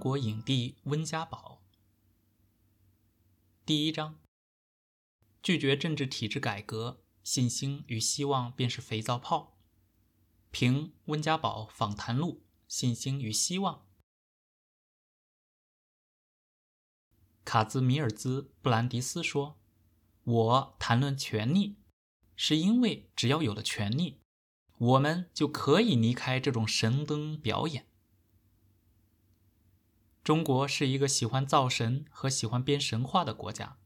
国影帝温家宝。第一章：拒绝政治体制改革，信心与希望便是肥皂泡。凭温家宝访谈录：信心与希望。卡兹米尔兹·布兰迪斯说：“我谈论权力，是因为只要有了权利，我们就可以离开这种神灯表演。”中国是一个喜欢造神和喜欢编神话的国家，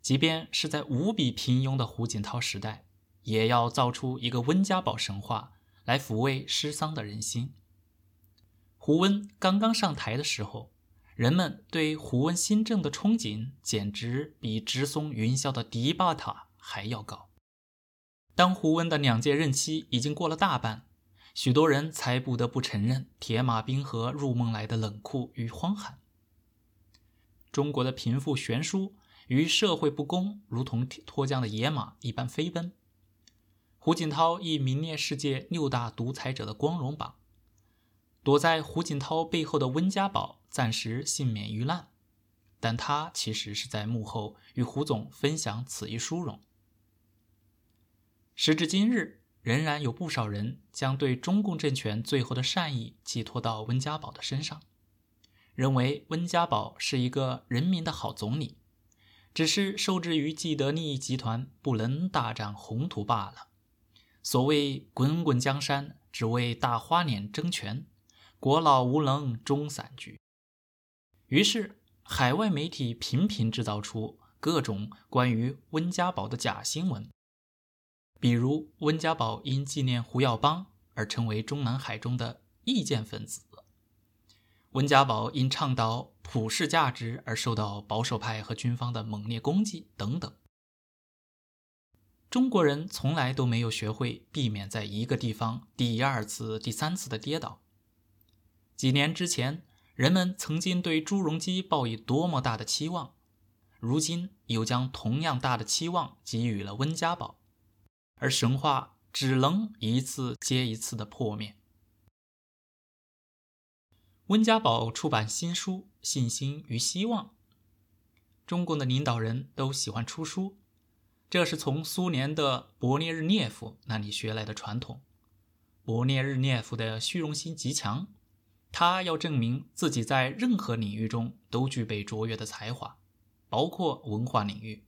即便是在无比平庸的胡锦涛时代，也要造出一个温家宝神话来抚慰失丧的人心。胡温刚刚上台的时候，人们对胡温新政的憧憬简直比直松云霄的迪巴塔还要高。当胡温的两届任期已经过了大半。许多人才不得不承认铁马冰河入梦来的冷酷与荒寒。中国的贫富悬殊与社会不公，如同脱缰的野马一般飞奔。胡锦涛亦名列世界六大独裁者的光荣榜。躲在胡锦涛背后的温家宝暂时幸免于难，但他其实是在幕后与胡总分享此一殊荣。时至今日。仍然有不少人将对中共政权最后的善意寄托到温家宝的身上，认为温家宝是一个人民的好总理，只是受制于既得利益集团，不能大展宏图罢了。所谓“滚滚江山只为大花脸争权，国老无能终散局”。于是，海外媒体频频制造出各种关于温家宝的假新闻。比如温家宝因纪念胡耀邦而成为中南海中的意见分子，温家宝因倡导普世价值而受到保守派和军方的猛烈攻击等等。中国人从来都没有学会避免在一个地方第二次、第三次的跌倒。几年之前，人们曾经对朱镕基抱以多么大的期望，如今又将同样大的期望给予了温家宝。而神话只能一次接一次的破灭。温家宝出版新书《信心与希望》。中共的领导人都喜欢出书，这是从苏联的勃列日涅夫那里学来的传统。勃列日涅夫的虚荣心极强，他要证明自己在任何领域中都具备卓越的才华，包括文化领域。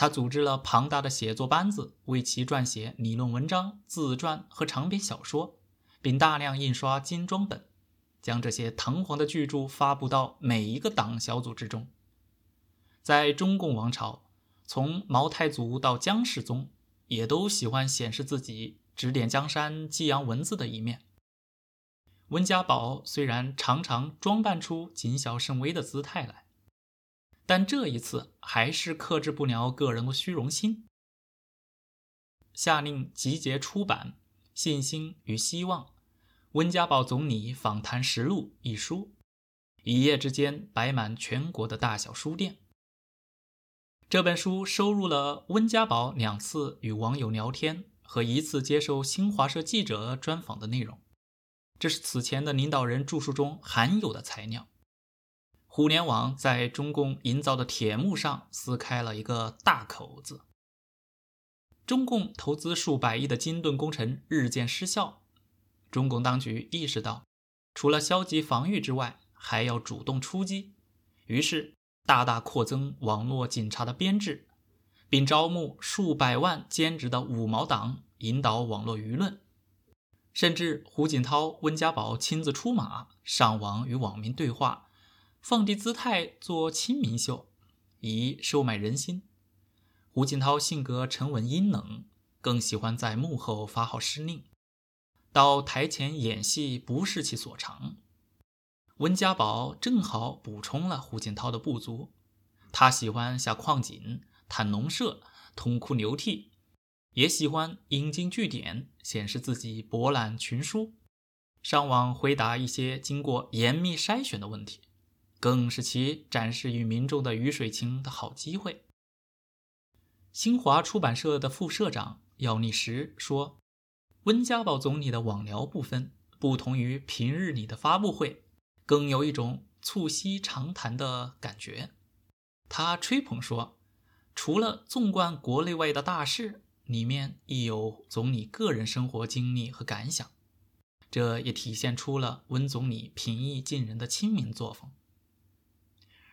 他组织了庞大的写作班子，为其撰写理论文章、自传和长篇小说，并大量印刷精装本，将这些堂皇的巨著发布到每一个党小组之中。在中共王朝，从毛太祖到姜世宗，也都喜欢显示自己指点江山、激扬文字的一面。温家宝虽然常常装扮出谨小慎微的姿态来。但这一次还是克制不了个人的虚荣心，下令集结出版《信心与希望》《温家宝总理访谈实录》一书，一夜之间摆满全国的大小书店。这本书收录了温家宝两次与网友聊天和一次接受新华社记者专访的内容，这是此前的领导人著述中罕有的材料。互联网在中共营造的铁幕上撕开了一个大口子。中共投资数百亿的金盾工程日渐失效，中共当局意识到，除了消极防御之外，还要主动出击，于是大大扩增网络警察的编制，并招募数百万兼职的五毛党，引导网络舆论。甚至胡锦涛、温家宝亲自出马，上网与网民对话。放低姿态做亲民秀，以收买人心。胡锦涛性格沉稳阴冷，更喜欢在幕后发号施令，到台前演戏不是其所长。温家宝正好补充了胡锦涛的不足，他喜欢下矿井、谈农舍、痛哭流涕，也喜欢引经据典，显示自己博览群书，上网回答一些经过严密筛选的问题。更是其展示与民众的鱼水情的好机会。新华出版社的副社长姚立时说：“温家宝总理的网聊部分不同于平日里的发布会，更有一种促膝长谈的感觉。他吹捧说，除了纵观国内外的大事，里面亦有总理个人生活经历和感想，这也体现出了温总理平易近人的亲民作风。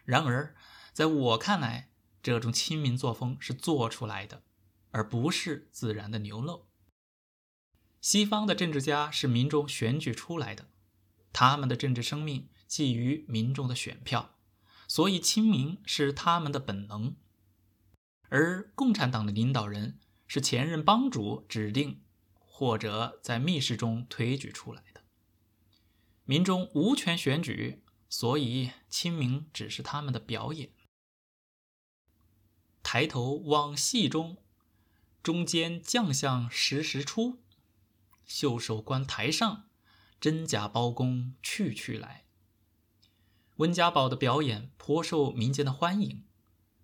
然而，在我看来，这种亲民作风是做出来的，而不是自然的流露。西方的政治家是民众选举出来的，他们的政治生命寄于民众的选票，所以亲民是他们的本能。而共产党的领导人是前任帮主指定或者在密室中推举出来的，民众无权选举，所以清明只是他们的表演。抬头望戏中，中间将相时时出。袖手观台上，真假包公去去来。温家宝的表演颇受民间的欢迎，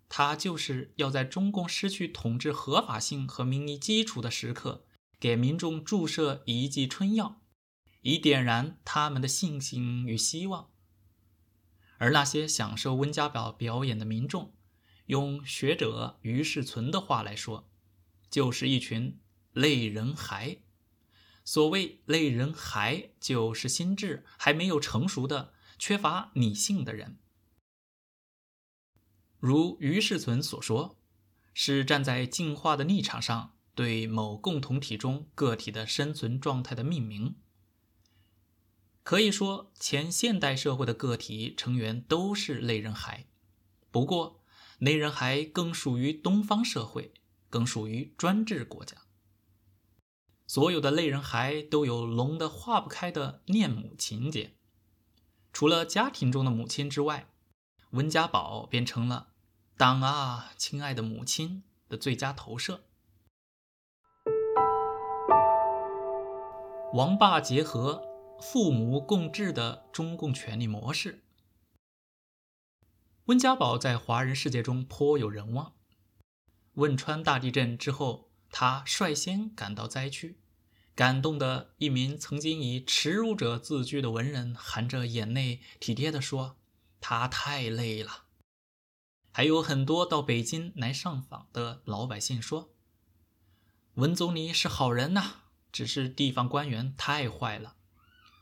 他就是要在中共失去统治合法性和民意基础的时刻，给民众注射一剂春药，以点燃他们的信心与希望。而那些享受温家宝表演的民众，用学者于世存的话来说，就是一群类人孩。所谓类人孩，就是心智还没有成熟的、缺乏理性的人。如于世存所说，是站在进化的立场上对某共同体中个体的生存状态的命名。可以说，前现代社会的个体成员都是类人孩，不过。类人还更属于东方社会，更属于专制国家。所有的类人孩都有浓得化不开的恋母情节，除了家庭中的母亲之外，温家宝便成了“党啊，亲爱的母亲”的最佳投射。王霸结合，父母共治的中共权力模式。温家宝在华人世界中颇有人望。汶川大地震之后，他率先赶到灾区，感动的一名曾经以耻辱者自居的文人，含着眼泪体贴地说：“他太累了。”还有很多到北京来上访的老百姓说：“温总理是好人呐，只是地方官员太坏了。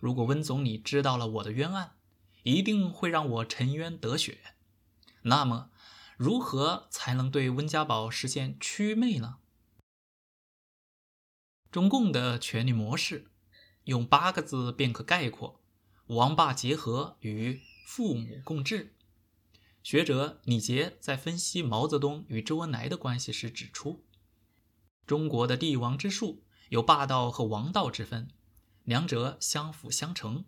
如果温总理知道了我的冤案，一定会让我沉冤得雪。”那么，如何才能对温家宝实现祛魅呢？中共的权力模式，用八个字便可概括：王霸结合与父母共治。学者李杰在分析毛泽东与周恩来的关系时指出，中国的帝王之术有霸道和王道之分，两者相辅相成。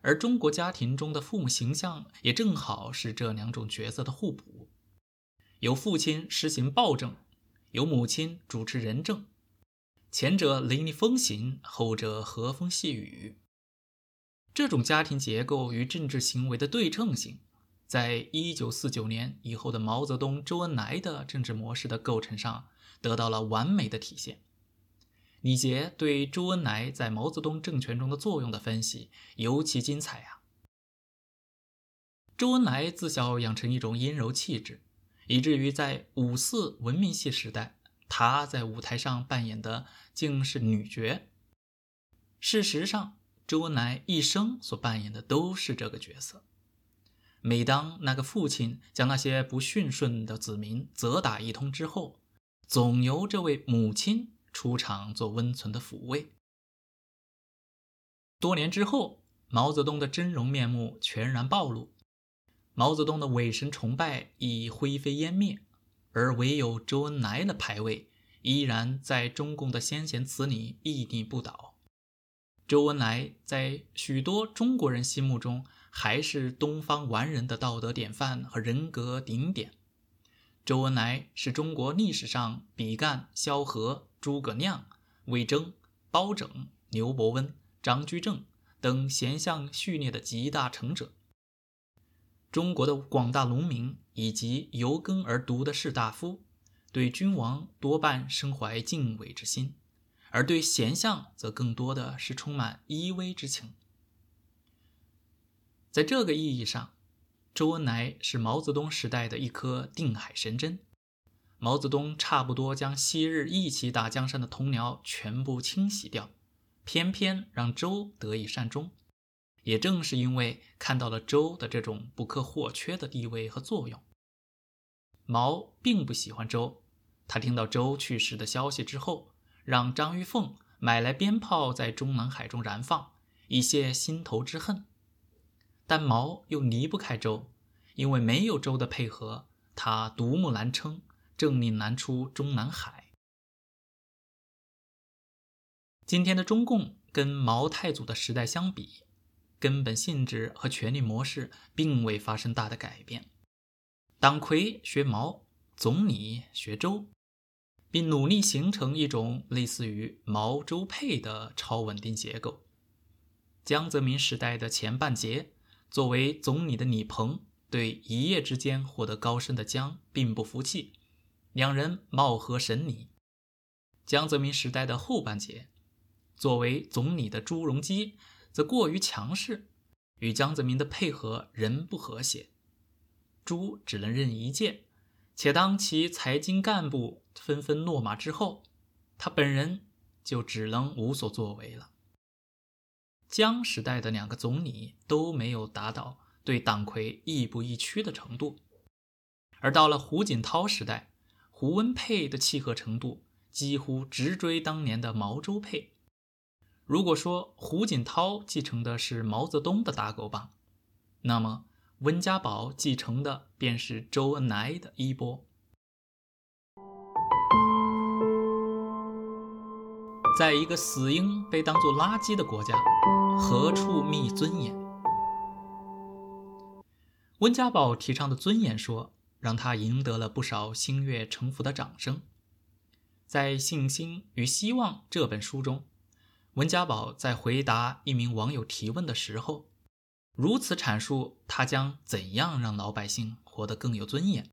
而中国家庭中的父母形象也正好是这两种角色的互补，有父亲施行暴政，有母亲主持仁政，前者雷厉风行，后者和风细雨。这种家庭结构与政治行为的对称性，在一九四九年以后的毛泽东、周恩来的政治模式的构成上得到了完美的体现。李杰对周恩来在毛泽东政权中的作用的分析尤其精彩啊！周恩来自小养成一种阴柔气质，以至于在五四文明戏时代，他在舞台上扮演的竟是女角。事实上，周恩来一生所扮演的都是这个角色。每当那个父亲将那些不驯顺的子民责打一通之后，总由这位母亲。出场做温存的抚慰。多年之后，毛泽东的真容面目全然暴露，毛泽东的伪神崇拜已灰飞烟灭，而唯有周恩来的牌位依然在中共的先贤祠里屹立不倒。周恩来在许多中国人心目中还是东方完人的道德典范和人格顶点。周恩来是中国历史上比干、萧何。诸葛亮、魏征、包拯、牛伯温、张居正等贤相序列的集大成者。中国的广大农民以及由耕而读的士大夫，对君王多半生怀敬畏之心，而对贤相则更多的是充满依偎之情。在这个意义上，周恩来是毛泽东时代的一颗定海神针。毛泽东差不多将昔日一起打江山的同僚全部清洗掉，偏偏让周得以善终。也正是因为看到了周的这种不可或缺的地位和作用，毛并不喜欢周。他听到周去世的消息之后，让张玉凤买来鞭炮在中南海中燃放，以泄心头之恨。但毛又离不开周，因为没有周的配合，他独木难撑。政令难出中南海。今天的中共跟毛太祖的时代相比，根本性质和权力模式并未发生大的改变。党魁学毛，总理学周，并努力形成一种类似于毛周配的超稳定结构。江泽民时代的前半截，作为总理的李鹏对一夜之间获得高升的江并不服气。两人貌合神离。江泽民时代的后半截，作为总理的朱镕基则过于强势，与江泽民的配合仍不和谐。朱只能任一届，且当其财经干部纷纷落马之后，他本人就只能无所作为了。江时代的两个总理都没有达到对党魁亦步亦趋的程度，而到了胡锦涛时代。胡温配的契合程度几乎直追当年的毛周配。如果说胡锦涛继承的是毛泽东的大狗棒，那么温家宝继承的便是周恩来的衣钵。在一个死婴被当作垃圾的国家，何处觅尊严？温家宝提倡的尊严说。让他赢得了不少心悦诚服的掌声。在《信心与希望》这本书中，温家宝在回答一名网友提问的时候，如此阐述他将怎样让老百姓活得更有尊严：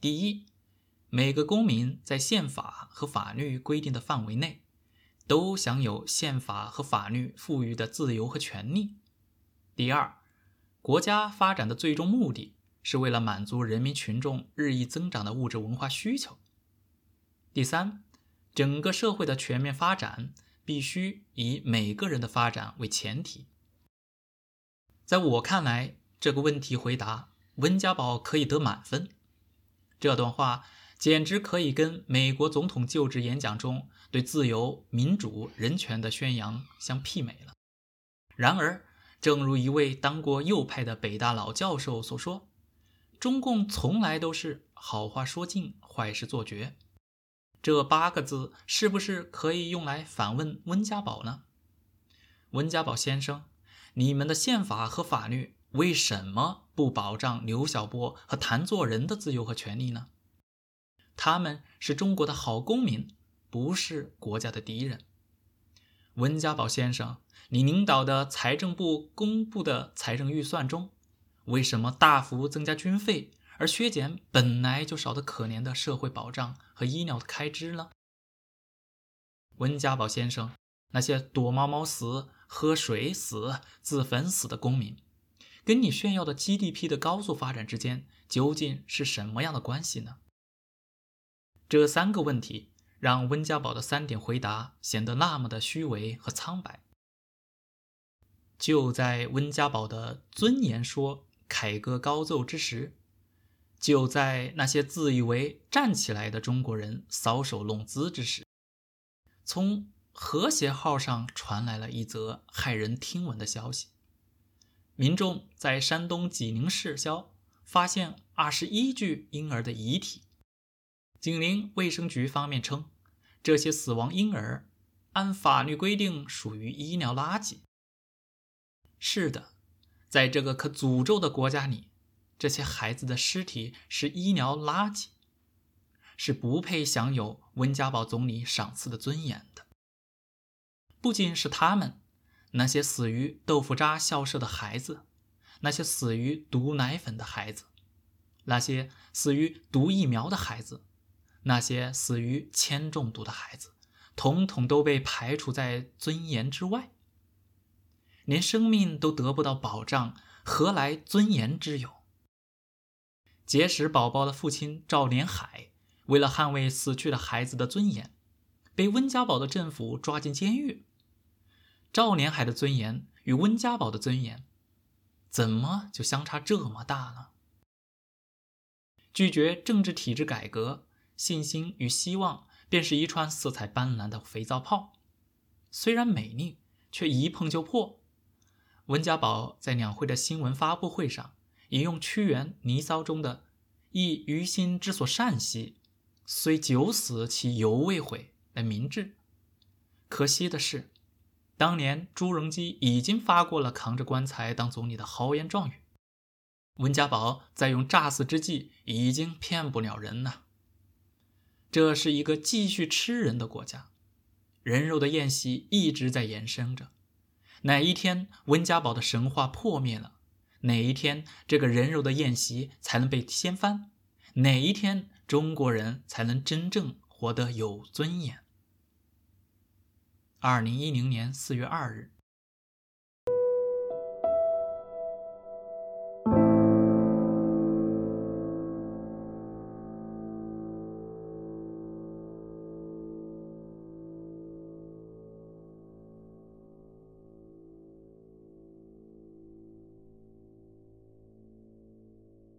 第一，每个公民在宪法和法律规定的范围内，都享有宪法和法律赋予的自由和权利；第二，国家发展的最终目的。是为了满足人民群众日益增长的物质文化需求。第三，整个社会的全面发展必须以每个人的发展为前提。在我看来，这个问题回答温家宝可以得满分。这段话简直可以跟美国总统就职演讲中对自由、民主、人权的宣扬相媲美了。然而，正如一位当过右派的北大老教授所说。中共从来都是好话说尽，坏事做绝。这八个字是不是可以用来反问温家宝呢？温家宝先生，你们的宪法和法律为什么不保障刘晓波和谭作人的自由和权利呢？他们是中国的好公民，不是国家的敌人。温家宝先生，你领导的财政部公布的财政预算中。为什么大幅增加军费，而削减本来就少得可怜的社会保障和医疗的开支呢？温家宝先生，那些躲猫猫死、喝水死、自焚死的公民，跟你炫耀的 GDP 的高速发展之间究竟是什么样的关系呢？这三个问题让温家宝的三点回答显得那么的虚伪和苍白。就在温家宝的尊严说。凯歌高奏之时，就在那些自以为站起来的中国人搔首弄姿之时，从和谐号上传来了一则骇人听闻的消息：民众在山东济宁市郊发现二十一具婴儿的遗体。紧邻卫生局方面称，这些死亡婴儿按法律规定属于医疗垃圾。是的。在这个可诅咒的国家里，这些孩子的尸体是医疗垃圾，是不配享有温家宝总理赏赐的尊严的。不仅是他们，那些死于豆腐渣校舍的孩子，那些死于毒奶粉的孩子，那些死于毒疫苗的孩子，那些死于铅中毒的孩子，统统都被排除在尊严之外。连生命都得不到保障，何来尊严之有？结识宝宝的父亲赵连海，为了捍卫死去的孩子的尊严，被温家宝的政府抓进监狱。赵连海的尊严与温家宝的尊严，怎么就相差这么大呢？拒绝政治体制改革，信心与希望便是一串色彩斑斓的肥皂泡，虽然美丽，却一碰就破。温家宝在两会的新闻发布会上。引用屈原《离骚》中的“亦余心之所善兮，虽九死其犹未悔”来明志。可惜的是，当年朱镕基已经发过了扛着棺材当总理的豪言壮语，温家宝在用诈死之计已经骗不了人了。这是一个继续吃人的国家，人肉的宴席一直在延伸着。哪一天温家宝的神话破灭了？哪一天这个人肉的宴席才能被掀翻？哪一天中国人才能真正活得有尊严？二零一零年四月二日，